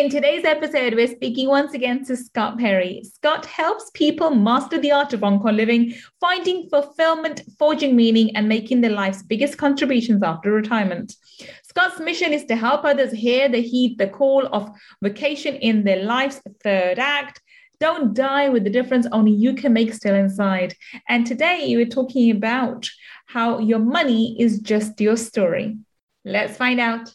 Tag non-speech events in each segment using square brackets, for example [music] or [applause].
In today's episode, we're speaking once again to Scott Perry. Scott helps people master the art of encore living, finding fulfillment, forging meaning, and making their life's biggest contributions after retirement. Scott's mission is to help others hear the heed, the call of vocation in their life's third act. Don't die with the difference only you can make still inside. And today we're talking about how your money is just your story. Let's find out.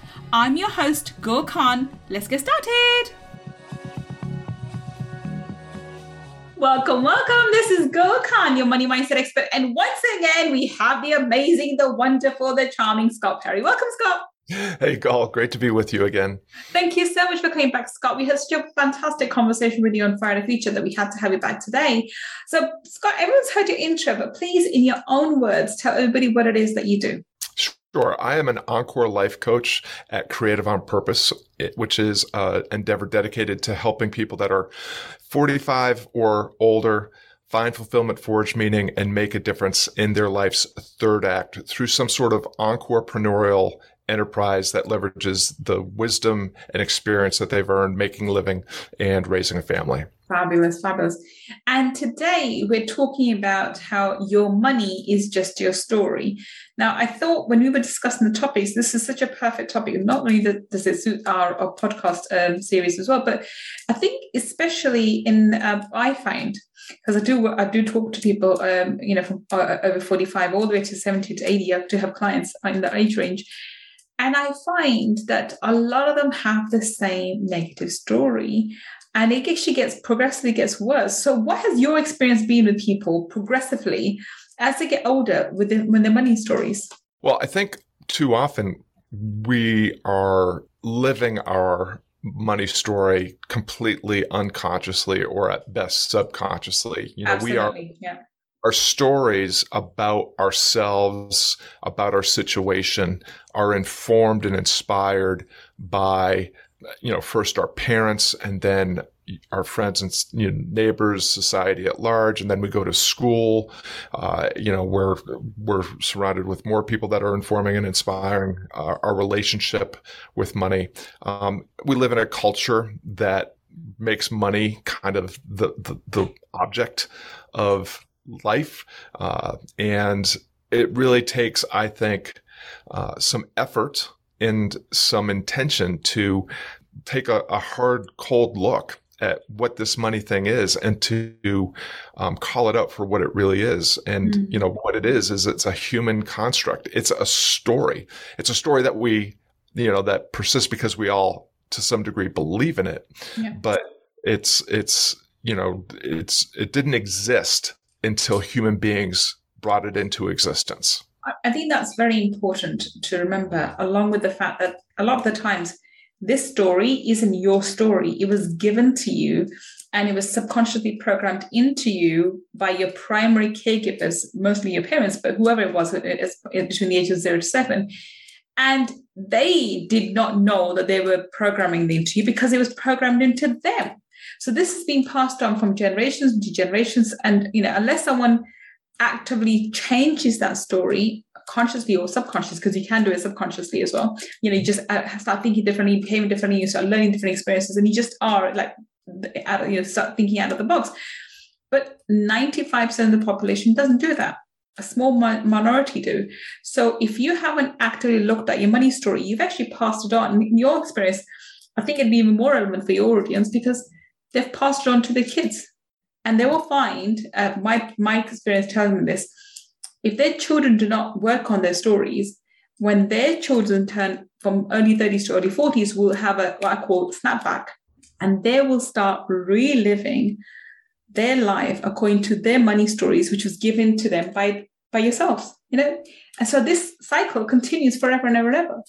I'm your host, Gul Khan. Let's get started. Welcome, welcome. This is Gul Khan, your money mindset expert. And once again, we have the amazing, the wonderful, the charming Scott Perry. Welcome, Scott. Hey, Gul, great to be with you again. Thank you so much for coming back, Scott. We had such a fantastic conversation with you on Friday Future that we had to have you back today. So, Scott, everyone's heard your intro, but please, in your own words, tell everybody what it is that you do. Sure. I am an Encore life coach at Creative on Purpose, which is an endeavor dedicated to helping people that are 45 or older find fulfillment, forge meaning, and make a difference in their life's third act through some sort of entrepreneurial enterprise that leverages the wisdom and experience that they've earned making a living and raising a family. Fabulous, fabulous. And today we're talking about how your money is just your story. Now, I thought when we were discussing the topics, this is such a perfect topic. Not only does it suit our, our podcast um, series as well, but I think especially in uh, I find because I do I do talk to people, um, you know, from uh, over forty five all the way to seventy to eighty. I do have clients in the age range, and I find that a lot of them have the same negative story and it actually gets progressively gets worse. So, what has your experience been with people progressively as they get older with the, when their money stories? Well, I think too often we are living our money story completely unconsciously or at best subconsciously. You know, Absolutely. we are. Yeah our stories about ourselves, about our situation are informed and inspired by you know, first our parents and then our friends and you know, neighbors, society at large, and then we go to school. Uh, you know, we're we're surrounded with more people that are informing and inspiring our, our relationship with money. Um, we live in a culture that makes money kind of the the, the object of life, uh, and it really takes, I think, uh, some effort and some intention to take a, a hard, cold look at what this money thing is and to um, call it out for what it really is. And, mm-hmm. you know, what it is, is it's a human construct. It's a story. It's a story that we, you know, that persists because we all, to some degree, believe in it. Yeah. But it's, it's, you know, it's, it didn't exist until human beings brought it into existence. I think that's very important to remember, along with the fact that a lot of the times this story isn't your story. It was given to you and it was subconsciously programmed into you by your primary caregivers, mostly your parents, but whoever it was between the ages of zero to seven. And they did not know that they were programming into you because it was programmed into them. So this has been passed on from generations to generations. And you know, unless someone actively changes that story consciously or subconscious because you can do it subconsciously as well. You know you just uh, start thinking differently behaving differently you start learning different experiences and you just are like you know start thinking out of the box. But 95% of the population doesn't do that. A small minority do. So if you haven't actively looked at your money story you've actually passed it on. In your experience i think it'd be even more relevant for your audience because they've passed it on to their kids and they will find, uh, my, my experience telling me this, if their children do not work on their stories, when their children turn from early 30s to early 40s, will have a what I call snapback, and they will start reliving their life according to their money stories, which was given to them by by yourselves. You know, and so this cycle continues forever and ever and ever.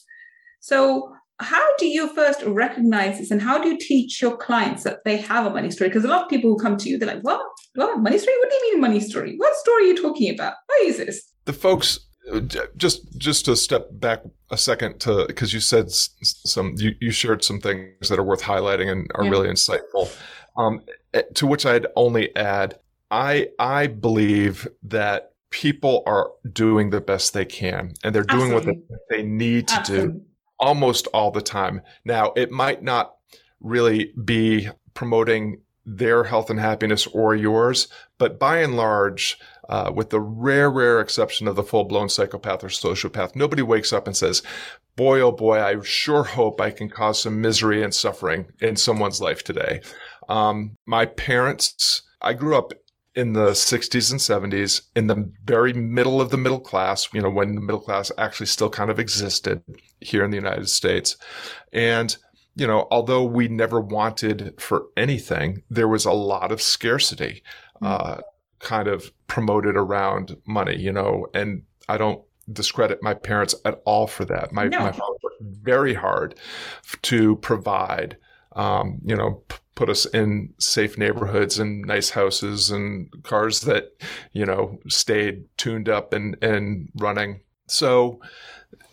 So how do you first recognize this and how do you teach your clients that they have a money story? Because a lot of people who come to you, they're like, what? What? Money story? What do you mean money story? What story are you talking about? What is this? The folks, uh, just just to step back a second to because you said some you, you shared some things that are worth highlighting and are yeah. really insightful um, eh, to which i'd only add i i believe that people are doing the best they can and they're doing Absolutely. what they, they need to Absolutely. do almost all the time. Now, it might not really be promoting their health and happiness or yours, but by and large, uh, with the rare, rare exception of the full blown psychopath or sociopath, nobody wakes up and says, boy, oh boy, I sure hope I can cause some misery and suffering in someone's life today. Um, my parents, I grew up in the 60s and 70s in the very middle of the middle class, you know, when the middle class actually still kind of existed here in the United States. And, you know, although we never wanted for anything, there was a lot of scarcity, mm-hmm. uh, kind of promoted around money, you know, and I don't discredit my parents at all for that. My, no. my father worked very hard to provide, um, you know, put us in safe neighborhoods and nice houses and cars that you know stayed tuned up and and running. So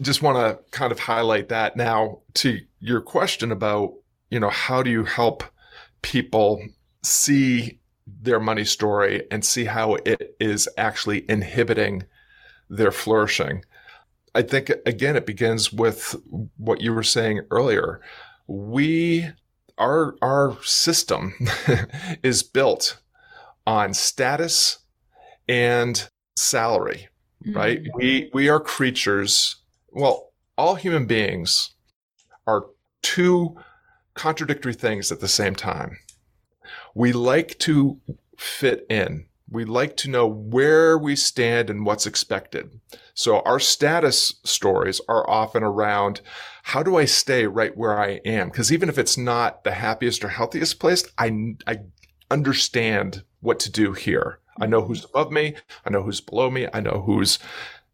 just want to kind of highlight that. Now to your question about you know how do you help people see their money story and see how it is actually inhibiting their flourishing? I think again it begins with what you were saying earlier. We our our system [laughs] is built on status and salary, mm-hmm. right? We we are creatures. Well, all human beings are two contradictory things at the same time. We like to fit in. We like to know where we stand and what's expected. So our status stories are often around how do I stay right where I am? Because even if it's not the happiest or healthiest place, I, I understand what to do here. I know who's mm-hmm. above me. I know who's below me. I know who's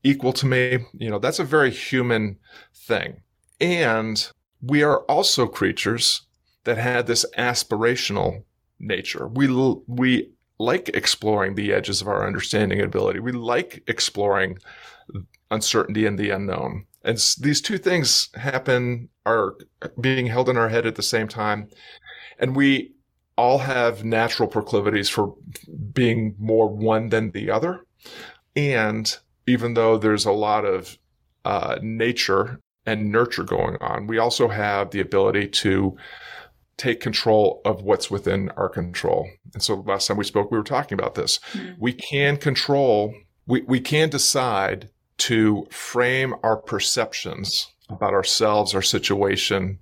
equal to me. You know, that's a very human thing. And we are also creatures that had this aspirational nature. We, we like exploring the edges of our understanding and ability. We like exploring uncertainty and the unknown. And these two things happen, are being held in our head at the same time. And we all have natural proclivities for being more one than the other. And even though there's a lot of uh, nature and nurture going on, we also have the ability to take control of what's within our control. And so last time we spoke, we were talking about this. Mm-hmm. We can control, we, we can decide to frame our perceptions about ourselves, our situation,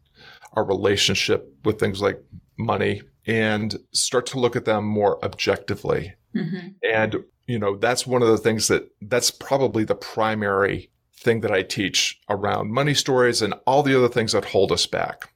our relationship with things like money, and start to look at them more objectively. Mm-hmm. And, you know, that's one of the things that that's probably the primary thing that I teach around money stories and all the other things that hold us back.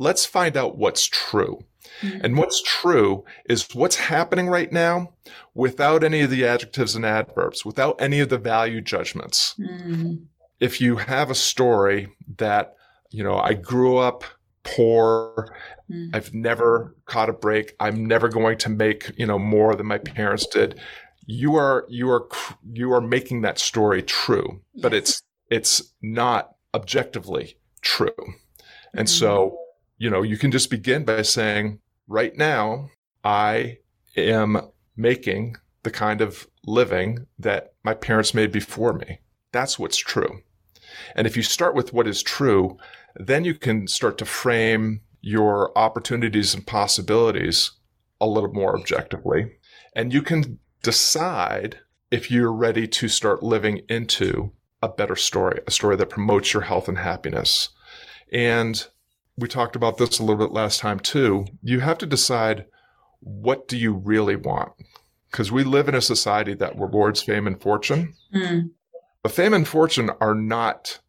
Let's find out what's true. Mm-hmm. And what's true is what's happening right now without any of the adjectives and adverbs, without any of the value judgments. Mm-hmm. If you have a story that, you know, I grew up poor, mm-hmm. I've never caught a break, I'm never going to make, you know, more than my parents did. You are you are you are making that story true, yes. but it's it's not objectively true. And so mm-hmm you know, you can just begin by saying, right now, I am making the kind of living that my parents made before me. That's what's true. And if you start with what is true, then you can start to frame your opportunities and possibilities a little more objectively. And you can decide if you're ready to start living into a better story, a story that promotes your health and happiness. And we talked about this a little bit last time too. You have to decide what do you really want? Because we live in a society that rewards fame and fortune. Mm. But fame and fortune are not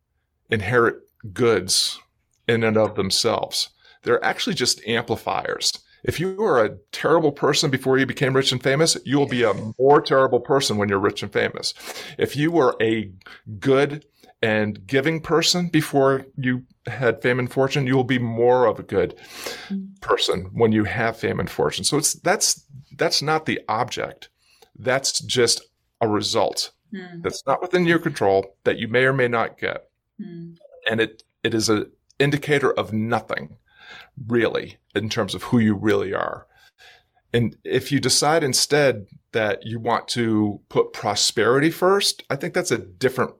inherent goods in and of themselves. They're actually just amplifiers. If you were a terrible person before you became rich and famous, you will be a more terrible person when you're rich and famous. If you were a good and giving person before you had fame and fortune, you will be more of a good person when you have fame and fortune. So it's that's that's not the object. That's just a result. Mm. That's not within your control that you may or may not get. Mm. And it it is an indicator of nothing, really, in terms of who you really are. And if you decide instead that you want to put prosperity first, I think that's a different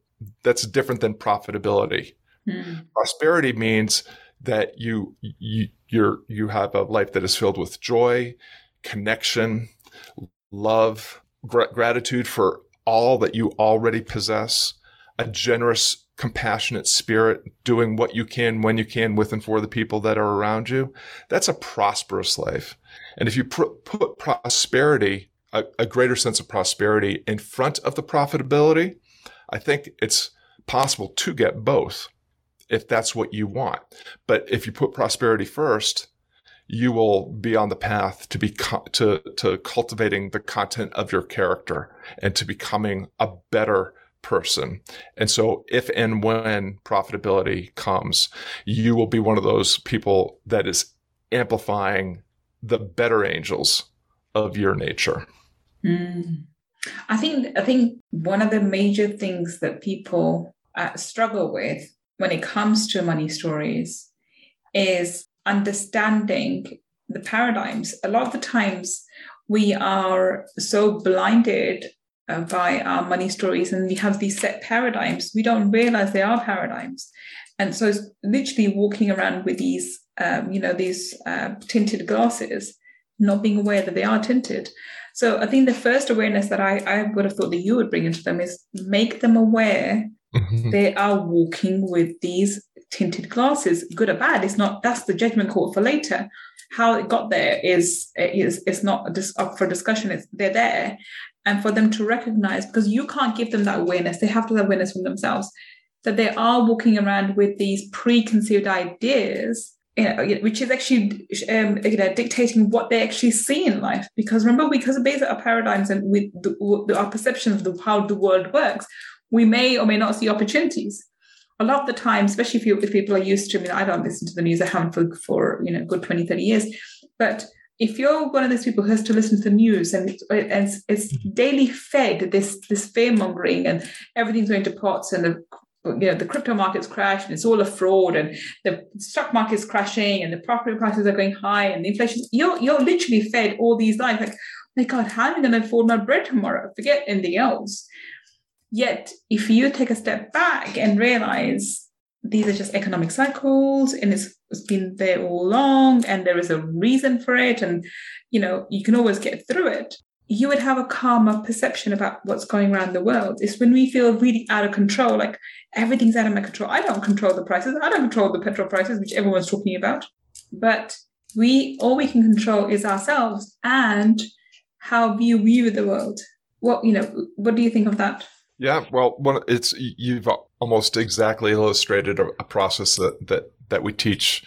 that's different than profitability. Mm. Prosperity means that you you you're you have a life that is filled with joy, connection, love, gr- gratitude for all that you already possess, a generous, compassionate spirit, doing what you can when you can with and for the people that are around you. That's a prosperous life. And if you pr- put prosperity, a, a greater sense of prosperity in front of the profitability, I think it's possible to get both if that's what you want. But if you put prosperity first, you will be on the path to be to to cultivating the content of your character and to becoming a better person. And so if and when profitability comes, you will be one of those people that is amplifying the better angels of your nature. Mm. I think I think one of the major things that people uh, struggle with when it comes to money stories is understanding the paradigms. A lot of the times we are so blinded uh, by our money stories and we have these set paradigms, we don't realize they are paradigms. And so it's literally walking around with these, um, you know, these uh, tinted glasses, not being aware that they are tinted. So I think the first awareness that I, I would have thought that you would bring into them is make them aware Mm-hmm. they are walking with these tinted glasses, good or bad. It's not that's the judgment call for later. How it got there is is is not just up for discussion. It's they're there, and for them to recognize because you can't give them that awareness. They have to have awareness from themselves that they are walking around with these preconceived ideas. You know, which is actually um, you know dictating what they actually see in life. Because remember, because of basic our paradigms and with the, our perceptions of how the world works, we may or may not see opportunities. A lot of the time, especially if, you, if people are used to, I mean, I don't listen to the news, I haven't for, for you know, good 20, 30 years. But if you're one of those people who has to listen to the news and it's, it's, it's daily fed this this fear mongering and everything's going to pots and the you know the crypto market's crashed and it's all a fraud and the stock market's crashing and the property prices are going high and the inflation you're you're literally fed all these lies. Like oh my god how am i going to afford my bread tomorrow? Forget anything else. Yet, if you take a step back and realize these are just economic cycles and it's, it's been there all along and there is a reason for it, and you know, you can always get through it, you would have a calmer perception about what's going around the world. It's when we feel really out of control, like everything's out of my control. I don't control the prices, I don't control the petrol prices, which everyone's talking about. But we all we can control is ourselves and how we view the world. What you know, what do you think of that? Yeah, well, it's you've almost exactly illustrated a, process that that that we teach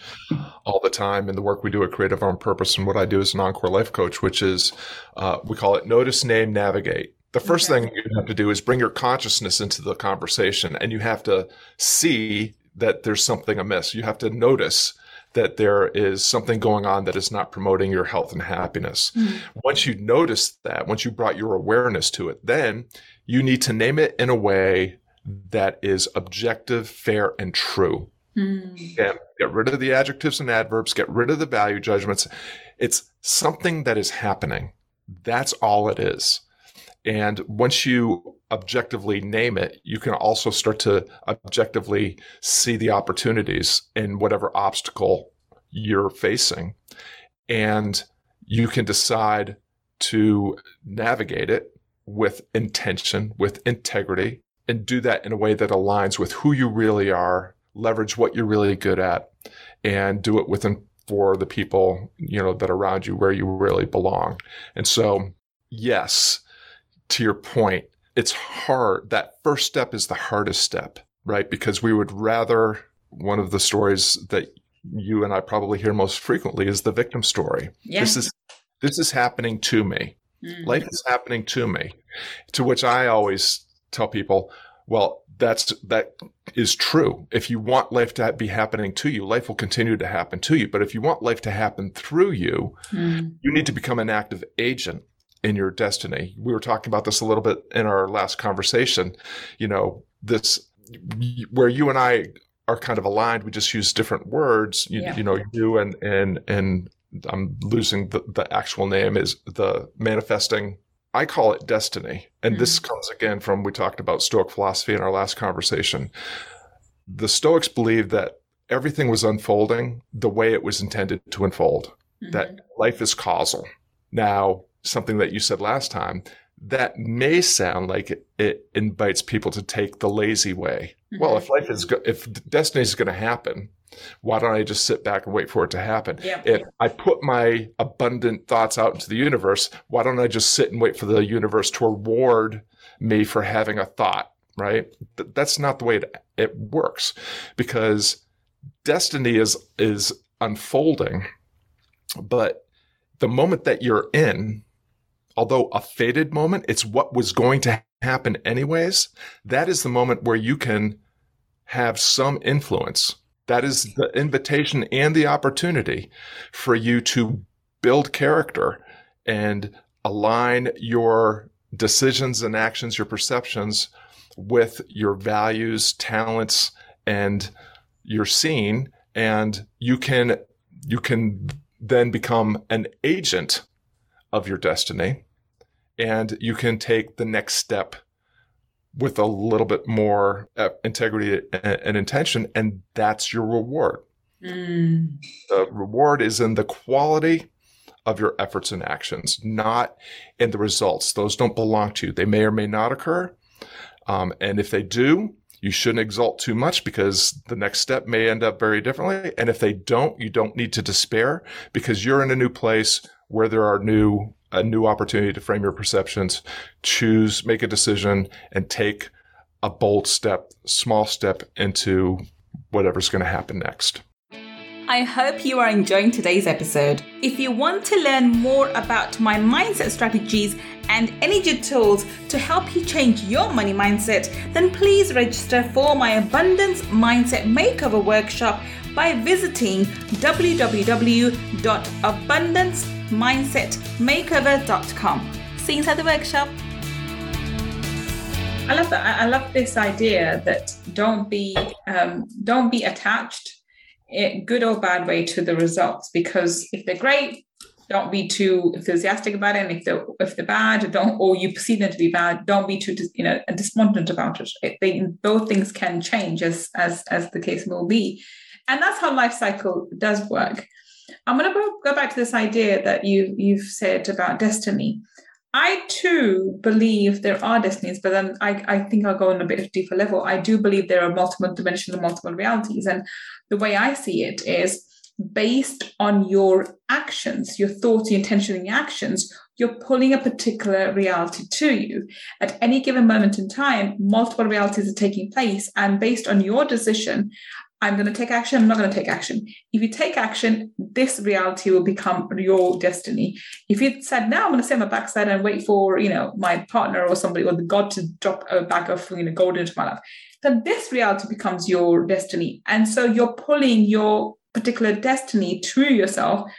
all the time in the work we do at Creative on Purpose, and what I do as an Encore Life Coach, which is uh, we call it Notice, Name, Navigate. The first okay. thing you have to do is bring your consciousness into the conversation, and you have to see that there's something amiss. You have to notice that there is something going on that is not promoting your health and happiness. Mm-hmm. Once you notice that, once you brought your awareness to it, then you need to name it in a way that is objective, fair, and true. Mm. Get, get rid of the adjectives and adverbs, get rid of the value judgments. It's something that is happening. That's all it is. And once you objectively name it, you can also start to objectively see the opportunities in whatever obstacle you're facing. And you can decide to navigate it with intention, with integrity, and do that in a way that aligns with who you really are, leverage what you're really good at, and do it within for the people, you know, that are around you where you really belong. And so, yes, to your point, it's hard. That first step is the hardest step, right? Because we would rather one of the stories that you and I probably hear most frequently is the victim story. Yeah. This is this is happening to me. Mm. Life is happening to me. To which I always tell people, well, that's that is true. If you want life to be happening to you, life will continue to happen to you. But if you want life to happen through you, mm. you need to become an active agent in your destiny. We were talking about this a little bit in our last conversation. You know, this where you and I are kind of aligned. We just use different words. You, yeah. you know, you and and and I'm losing the, the actual name is the manifesting I call it destiny. And mm this comes again from we talked about Stoic philosophy in our last conversation. The Stoics believed that everything was unfolding the way it was intended to unfold, mm-hmm. that life is causal. Now, something that you said last time, that may sound like it, it invites people to take the lazy way. Mm-hmm. Well, if life is, go- if destiny is going to happen, why don't I just sit back and wait for it to happen? Yeah. If I put my abundant thoughts out into the universe, why don't I just sit and wait for the universe to reward me for having a thought? Right? That's not the way it, it works because destiny is is unfolding, but the moment that you're in, although a fated moment, it's what was going to happen anyways. That is the moment where you can have some influence. That is hmm. the invitation and the opportunity for you to build character and align your decisions and actions, your perceptions with your values, talents, and your scene. And you can, you can then become an agent of your destiny. And you can take the next step with a little bit more uh, integrity and intention, and that's your reward. Mm. The reward is in the quality of your efforts and actions, not in the results. Those don't belong to you. They may or may not occur. Um, and if they do, you shouldn't exalt too much because the next step may end up very differently. And if they don't, you don't need to despair because you're in a new place where there are new a new opportunity to frame your perceptions, choose, make a decision, and take a bold step, small step into whatever's going to happen next. I hope you are enjoying today's episode. If you want to learn more about my mindset strategies and energy tools to help you change your money mindset, then please register for my Abundance Mindset Makeover Workshop by visiting www.abundancemindsetmakeover.com. See you inside the workshop. I love that. I love this idea that don't be um, don't be attached, good or bad way, to the results because if they're great, don't be too enthusiastic about it. And if they're if they're bad, don't or you perceive them to be bad, don't be too you know despondent about it. it they, both things can change as as as the case will be. And that's how life cycle does work. I'm going to go back to this idea that you you've said about destiny. I too believe there are destinies, but then I, I think I'll go on a bit of a deeper level. I do believe there are multiple dimensions and multiple realities. And the way I see it is based on your actions, your thoughts, your intention, and your actions, you're pulling a particular reality to you. At any given moment in time, multiple realities are taking place. And based on your decision, I'm going to take action, I'm not going to take action. If you take action, this reality will become your destiny. If you said, now I'm going to sit on my backside and wait for, you know, my partner or somebody or the God to drop a bag of, you know, gold into my life, then this reality becomes your destiny. And so you're pulling your particular destiny to yourself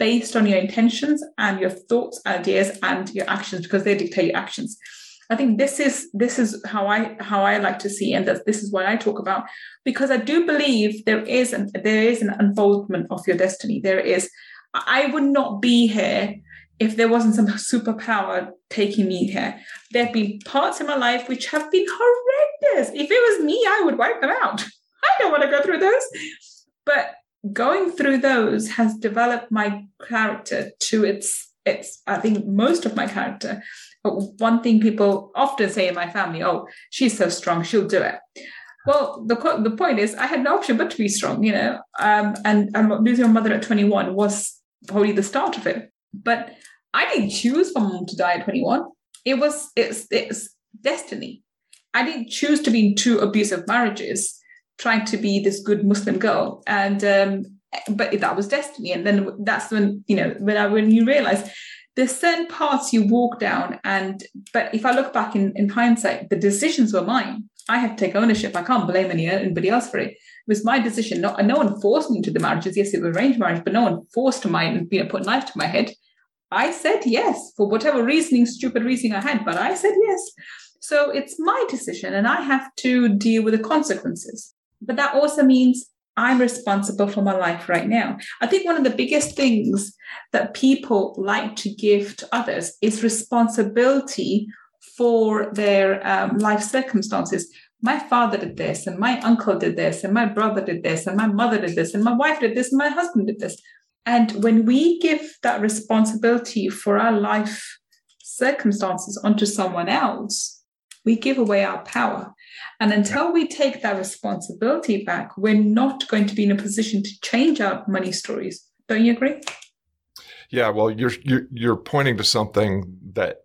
based on your intentions and your thoughts, ideas, and your actions because they dictate your actions. I think this is this is how I how I like to see, and that this is what I talk about because I do believe there is an, there is an unfoldment of your destiny. There is. I would not be here if there wasn't some [laughs] superpower taking me here. There have been parts in my life which have been horrendous. If it was me, I would wipe them out. [laughs] I don't want to go through those. But going through those has developed my character to its its I think most of my character one thing people often say in my family, oh, she's so strong, she'll do it. Well, the the point is, I had no option but to be strong, you know. Um, and, and losing my mother at 21 was probably the start of it. But I didn't choose for mom to die at 21. It was it's it's destiny. I didn't choose to be in two abusive marriages, trying to be this good Muslim girl, and um, but that was destiny. And then that's when you know when I when you realize there's certain paths you walk down and but if i look back in, in hindsight the decisions were mine I have to take ownership. I can't blame any, anybody else for it. It was my decision. No, no one forced me into the marriages. Yes, it was arranged marriage, but no one forced my, you know, put knife to my head. I said yes for whatever reasoning, stupid reasoning I had, but I said yes. So it's my decision and I have to deal with the consequences. But that also means I'm responsible for my life right now. I think one of the biggest things that people like to give to others is responsibility for their um, life circumstances. My father did this, and my uncle did this, and my brother did this, and my mother did this, and my wife did this, and my husband did this. And when we give that responsibility for our life circumstances onto someone else, we give away our power. And until we take that responsibility back, we're not going to be in a position to change our money stories. Don't you agree? Yeah, well, you're you're, you're pointing to something that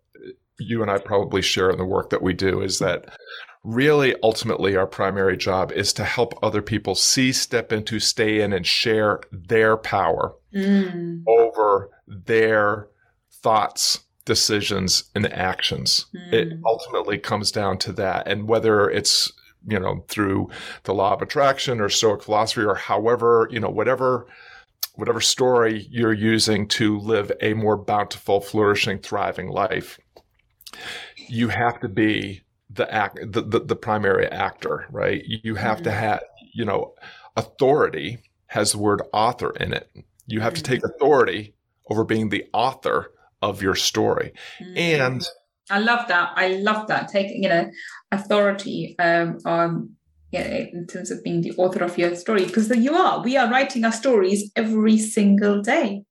you and I probably share in the work that we do is that really ultimately our primary job is to help other people see, step into, stay in, and share their power mm. over their thoughts, decisions, and actions. Mm. It ultimately comes down to that. And whether it's you know through the law of attraction or stoic philosophy or however you know whatever whatever story you're using to live a more bountiful flourishing thriving life you have to be the act the, the, the primary actor right you have mm-hmm. to have you know authority has the word author in it you have mm-hmm. to take authority over being the author of your story. Mm-hmm. and i love that. I love that. Taking you know authority um on yeah, in terms of being the author of your story. Because you are. We are writing our stories every single day.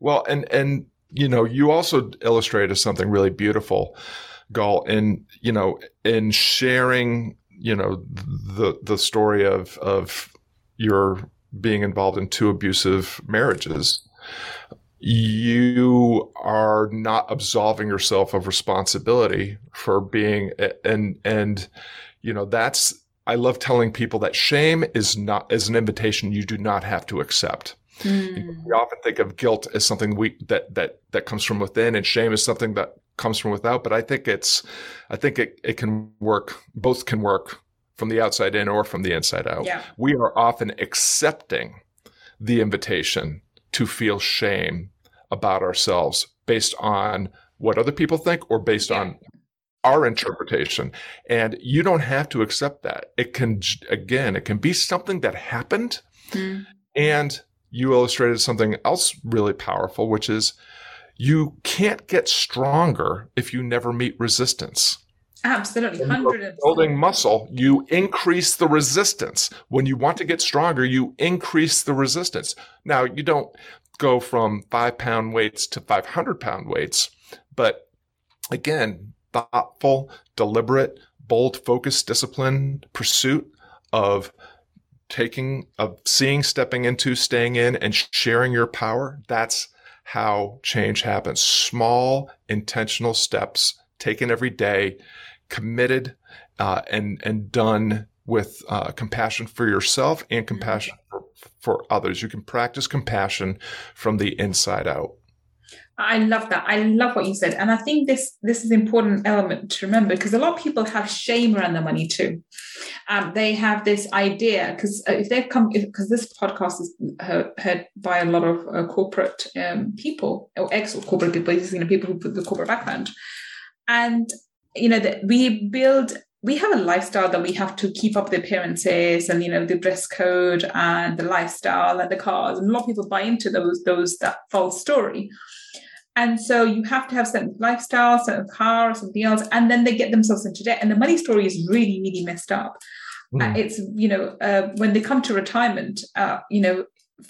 Well and and you know you also illustrated something really beautiful Gul, in you know, in sharing, you know, the the story of of your being involved in two abusive marriages, you are not absolving yourself of responsibility for being and and you know that's I love telling people that shame is not is an invitation you do not have to accept. Mm. We often think of guilt as something we that that that comes from within, and shame is something that comes from without. But I think it's, I think it, it can work. Both can work from the outside in or from the inside out. Yeah. We are often accepting the invitation to feel shame about ourselves based on what other people think or based yeah. on our interpretation. And you don't have to accept that. It can, again, it can be something that happened. Mm. And you illustrated something else really powerful, which is you can't get stronger if you never meet resistance. Absolutely. Hundred building muscle, you increase the resistance. When you want to get stronger, you increase the resistance. Now, you don't go from five pound weights to 500 pound weights, but again, thoughtful, deliberate, bold, focused, disciplined pursuit of taking, of seeing, stepping into, staying in, and sharing your power. That's how change happens. Small, intentional steps taken every day, committed uh, and and done with uh, compassion for yourself and compassion for, for others. You can practice compassion from the inside out. I love that. I love what you said, and I think this this is an important element to remember because a lot of people have shame around their money too. Um, they have this idea because uh, if they've come because this podcast is heard by a lot of uh, corporate um, people or ex corporate people, you know, people who put the corporate background, and you know that we build we have a lifestyle that we have to keep up the appearances and you know the dress code and the lifestyle and the cars and a lot of people buy into those those that false story and so you have to have certain lifestyle, certain car, something else, and then they get themselves into debt. And the money story is really, really messed up. Mm. Uh, it's, you know, uh, when they come to retirement, uh, you know,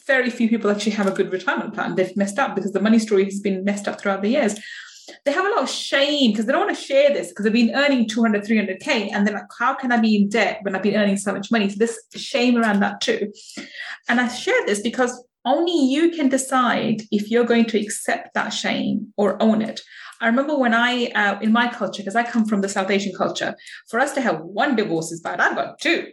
very few people actually have a good retirement plan. They've messed up because the money story has been messed up throughout the years. They have a lot of shame because they don't want to share this because they've been earning 200, 300K. And they're like, how can I be in debt when I've been earning so much money? So there's shame around that too. And I share this because only you can decide if you're going to accept that shame or own it. I remember when I, uh, in my culture, because I come from the South Asian culture, for us to have one divorce is bad. I've got two.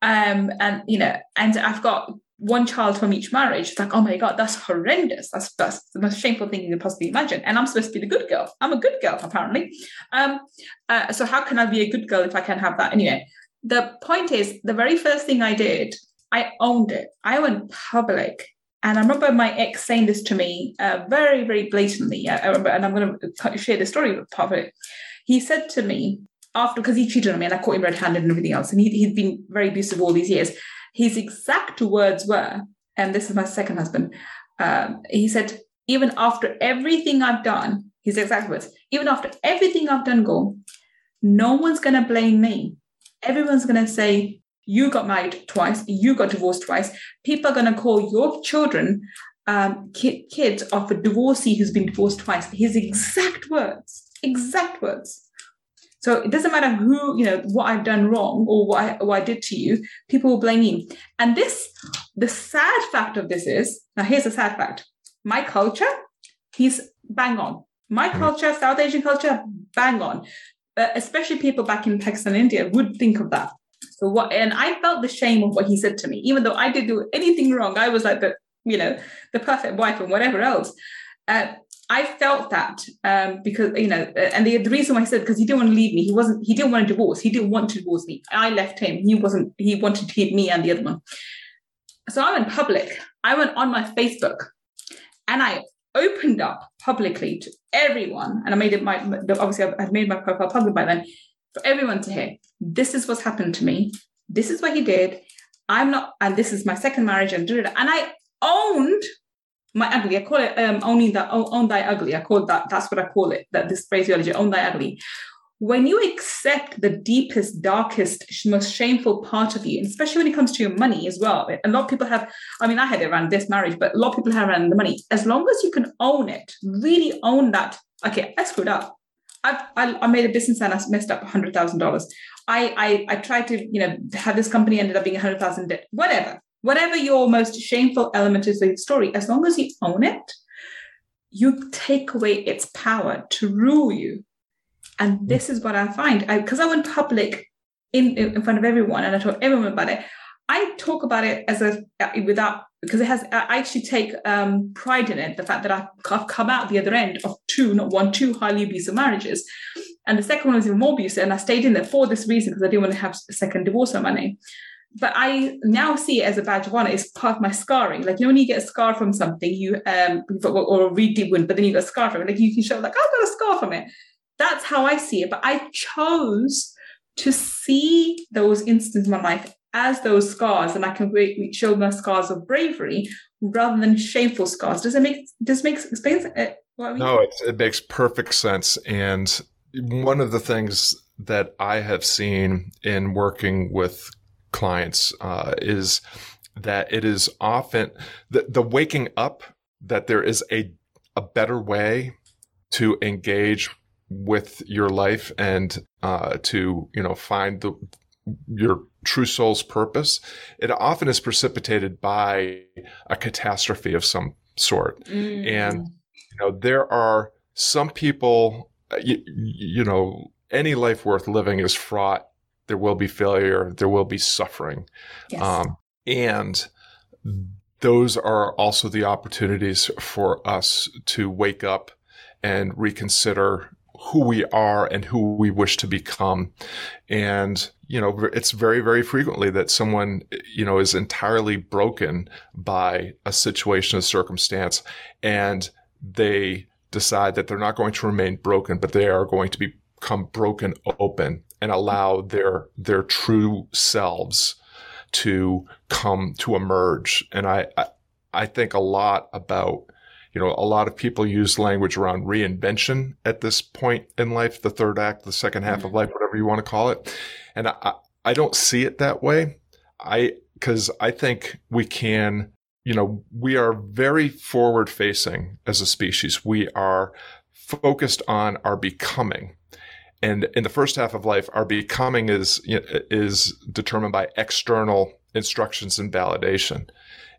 Um, and, you know, and I've got one child from each marriage. It's like, oh my God, that's horrendous. That's, that's the most shameful thing you can possibly imagine. And I'm supposed to be the good girl. I'm a good girl, apparently. Um, uh, so how can I be a good girl if I can't have that? Anyway, the point is, the very first thing I did, I owned it. I went public. And I remember my ex saying this to me uh, very, very blatantly. I remember, and I'm going to share the story with part of it. He said to me after, because he cheated on me and I caught him red handed and everything else, and he, he'd been very abusive all these years. His exact words were, and this is my second husband, um, he said, even after everything I've done, his exact words, even after everything I've done, go, no one's going to blame me. Everyone's going to say, you got married twice, you got divorced twice. People are going to call your children um, ki- kids of a divorcee who's been divorced twice. His exact words, exact words. So it doesn't matter who, you know, what I've done wrong or what I, what I did to you, people will blame me. And this, the sad fact of this is now here's the sad fact my culture, he's bang on. My mm. culture, South Asian culture, bang on. Uh, especially people back in Pakistan, India would think of that. So what? And I felt the shame of what he said to me, even though I didn't do anything wrong. I was like the, you know, the perfect wife and whatever else. Uh, I felt that um, because you know, and the, the reason why I said because he didn't want to leave me. He wasn't. He didn't want to divorce. He didn't want to divorce me. I left him. He wasn't. He wanted to keep me and the other one. So I went public. I went on my Facebook, and I opened up publicly to everyone, and I made it my obviously I've made my profile public by then for everyone to hear. This is what's happened to me. This is what he did. I'm not, and this is my second marriage, and and I owned my ugly. I call it um, owning that own thy ugly. I call that that's what I call it. That this phraseology, own thy ugly. When you accept the deepest, darkest, most shameful part of you, and especially when it comes to your money as well, a lot of people have. I mean, I had it around this marriage, but a lot of people have around the money. As long as you can own it, really own that. Okay, I screwed up. I, I, I made a business and I messed up hundred thousand dollars. I, I I tried to you know have this company ended up being a hundred thousand. Whatever whatever your most shameful element is in the story, as long as you own it, you take away its power to rule you. And hmm. this is what I find. Because I, I, went public in, in front of everyone and I told everyone about it. I talk about it as a without because it has. I actually take um, pride in it. The fact that I've come out the other end of two, not one, two highly abusive marriages, and the second one was even more abusive. And I stayed in there for this reason because I didn't want to have a second divorce on my name but I now see it as a badge of honor. It's part of my scarring. Like you know, when you get a scar from something, you um or a really deep wound, but then you got a scar from it. Like you can show like I've got a scar from it. That's how I see it. But I chose to see those instances in my life as those scars, and I can show my scars of bravery rather than shameful scars. Does it make does it make sense? Uh, I mean? No, it, it makes perfect sense. And one of the things that I have seen in working with clients uh, is that it is often the, the waking up that there is a a better way to engage with your life and uh, to you know find the your true soul's purpose. It often is precipitated by a catastrophe of some sort, mm. and you know there are some people. You, you know, any life worth living is fraught there will be failure, there will be suffering. Yes. Um, and those are also the opportunities for us to wake up and reconsider who we are and who we wish to become. And, you know, it's very, very frequently that someone, you know, is entirely broken by a situation, a circumstance, and they decide that they're not going to remain broken, but they are going to become broken open and allow their their true selves to come to emerge. And I, I, I think a lot about you know, a lot of people use language around reinvention at this point in life, the third act, the second half mm-hmm. of life, whatever you want to call it. And I, I don't see it that way. I, cause I think we can, you know, we are very forward facing as a species. We are focused on our becoming. And in the first half of life, our becoming is, is determined by external instructions and validation.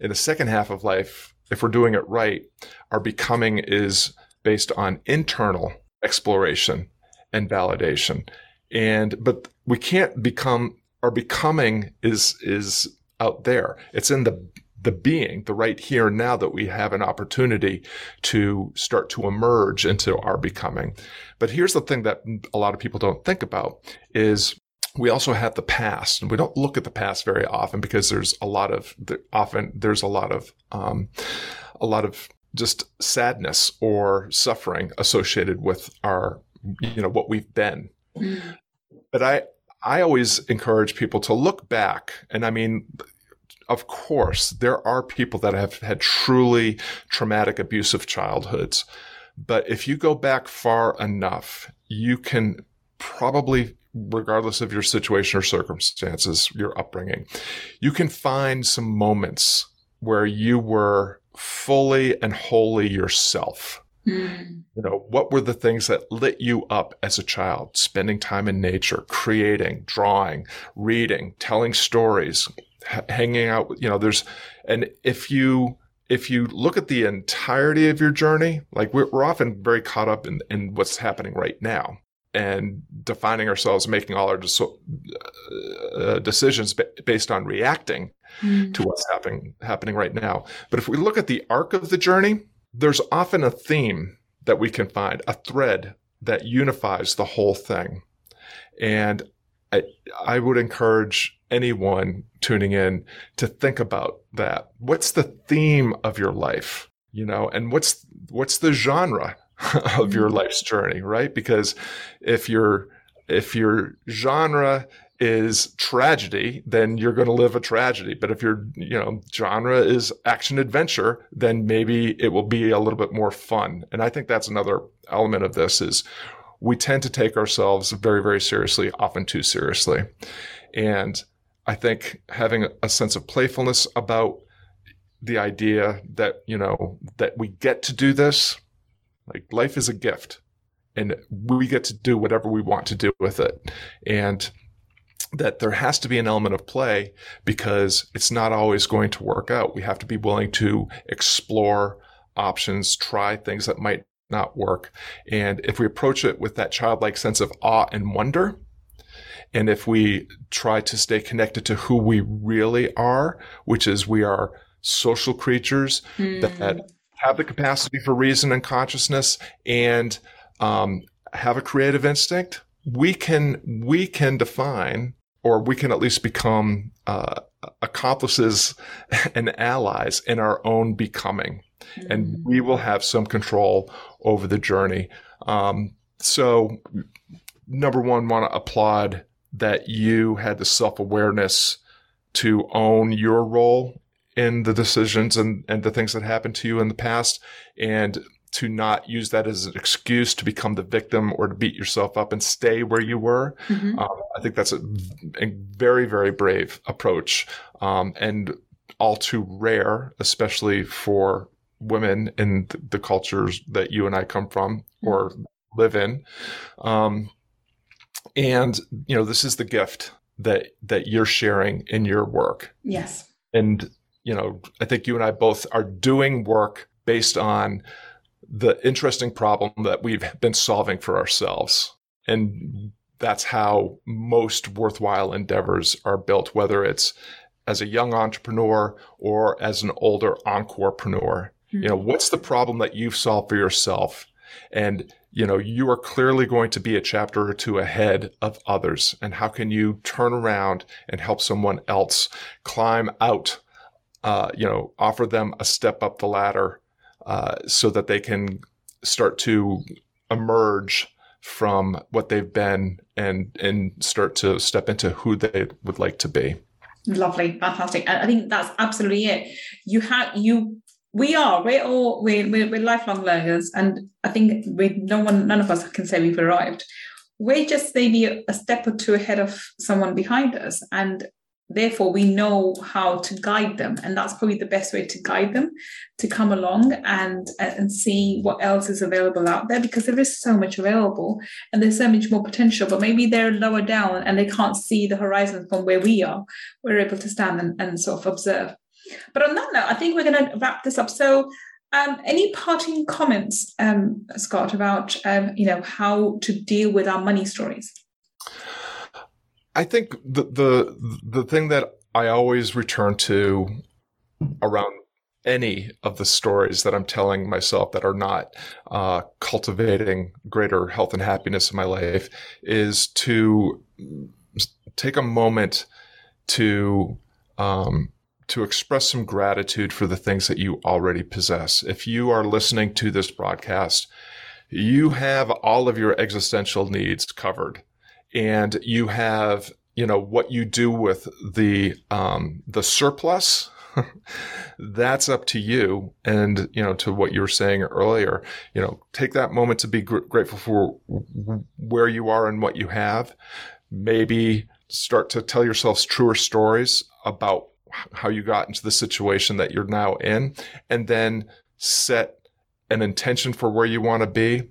In the second half of life, if we're doing it right, our becoming is based on internal exploration and validation. And, but we can't become, our becoming is, is out there. It's in the the being, the right here and now that we have an opportunity to start to emerge into our becoming. But here's the thing that a lot of people don't think about is we also have the past and we don't look at the past very often because there's a lot of often there's a lot of um, a lot of just sadness or suffering associated with our you know what we've been mm. but i i always encourage people to look back and i mean of course there are people that have had truly traumatic abusive childhoods but if you go back far enough you can probably regardless of your situation or circumstances, your upbringing, you can find some moments where you were fully and wholly yourself. Mm. You know, what were the things that lit you up as a child? Spending time in nature, creating, drawing, reading, telling stories, hanging out. You know, there's, and if you, if you look at the entirety of your journey, like we're, we're often very caught up in, in what's happening right now and defining ourselves, making all our uh, decisions based on reacting mm. to what's happening happening right now. But if we look at the arc of the journey, there's often a theme that we can find, a thread that unifies the whole thing. And I, I would encourage anyone tuning in to think about that. What's the theme of your life? You know, and what's what's the genre [laughs] of your mm-hmm. life's journey, right? Because if your if your genre is tragedy, then you're going to live a tragedy. But if your you know genre is action adventure, then maybe it will be a little bit more fun. And I think that's another element of this is we tend to take ourselves very very seriously, often too seriously. And I think having a sense of playfulness about the idea that you know that we get to do this like life is a gift and we get to do whatever we want to do with it. And that there has to be an element of play because it's not always going to work out. We have to be willing to explore options, try things that might not work. And if we approach it with that childlike sense of awe and wonder, and if we try to stay connected to who we really are, which is we are social creatures mm. that have the capacity for reason and consciousness and um, have a creative instinct, we can we can define or we can at least become uh, accomplices [laughs] and allies in our own becoming, mm-hmm. and we will have some control over the journey. Um, so, number one, want to applaud that you had the self awareness to own your role in the decisions and, and the things that happened to you in the past and to not use that as an excuse to become the victim or to beat yourself up and stay where you were. Mm-hmm. Um, I think that's a, a, very, very brave approach um, and all too rare, especially for women in the cultures that you and I come from mm-hmm. or live in. Um, and, you know, this is the gift that, that you're sharing in your work. Yes. And you know, I think you and I both are doing work based on the interesting problem that we've been solving for ourselves. And that's how most worthwhile endeavors are built, whether it's as a young entrepreneur or as an older encorepreneur. Mm-hmm. You know, what's the problem that you've solved for yourself? And, you know, you are clearly going to be a chapter or two ahead of others. And how can you turn around and help someone else climb out uh, you know, offer them a step up the ladder uh, so that they can start to emerge from what they've been and and start to step into who they would like to be. Lovely, fantastic. I think that's absolutely it. You have you. We are. We're all. We're, we're, we're lifelong learners, and I think we. No one. None of us can say we've arrived. We're just maybe a step or two ahead of someone behind us, and therefore we know how to guide them and that's probably the best way to guide them to come along and and see what else is available out there because there is so much available and there's so much more potential but maybe they're lower down and they can't see the horizon from where we are we're able to stand and, and sort of observe but on that note i think we're going to wrap this up so um, any parting comments, um, Scott, about um, you know how to deal with our money stories? I think the the the thing that I always return to around any of the stories that I'm telling myself that are not uh, cultivating greater health and happiness in my life is to take a moment to um, to express some gratitude for the things that you already possess. If you are listening to this broadcast, you have all of your existential needs covered, and you have you know what you do with the um, the surplus [laughs] that's up to you. And you know to what you were saying earlier you know take that moment to be gr- grateful for where you are and what you have. Maybe start to tell yourselves truer stories about how you got into the situation that you're now in and then set an intention for where you want to be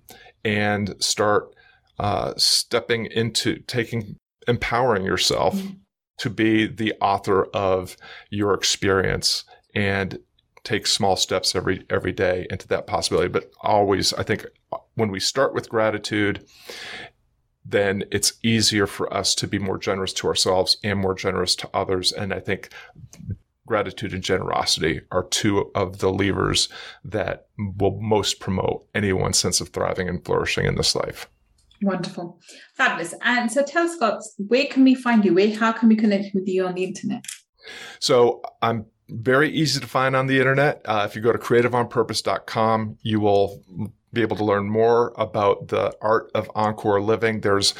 and start uh, stepping into taking empowering yourself mm-hmm. to be the author of your experience and take small steps every every day into that possibility but always i think when we start with gratitude then it's easier for us to be more generous to ourselves and more generous to others and i think gratitude and generosity are two of the levers that will most promote anyone's sense of thriving and flourishing in this life Wonderful. Fabulous. And so tell Scott, where can we find you? Where how can we connect with you on the internet? So I'm very easy to find on the internet. Uh, if you go to creativeonpurpose.com, you will be able to learn more about the art of encore living. There's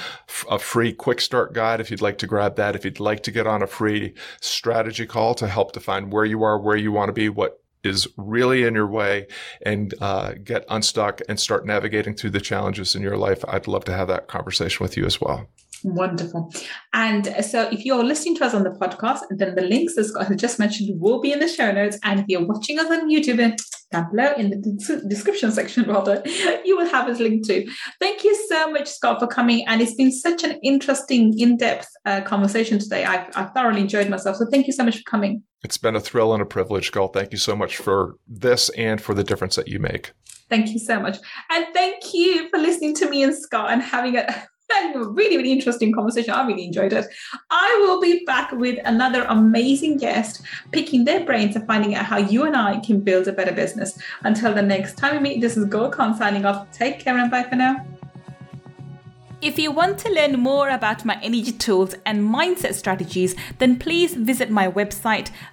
a free quick start guide if you'd like to grab that. If you'd like to get on a free strategy call to help define where you are, where you want to be, what is really in your way and uh, get unstuck and start navigating through the challenges in your life, I'd love to have that conversation with you as well. Wonderful. And so if you're listening to us on the podcast, then the links, as Scott just mentioned, will be in the show notes. And if you're watching us on YouTube, down below in the description section, [laughs] rather, you will have us linked to. Thank you so much, Scott, for coming. And it's been such an interesting, in depth uh, conversation today. I've, I've thoroughly enjoyed myself. So thank you so much for coming. It's been a thrill and a privilege, Scott. Thank you so much for this and for the difference that you make. Thank you so much. And thank you for listening to me and Scott and having a really, really interesting conversation. I really enjoyed it. I will be back with another amazing guest, picking their brains and finding out how you and I can build a better business. Until the next time we meet, this is Gul signing off. Take care and bye for now. If you want to learn more about my energy tools and mindset strategies, then please visit my website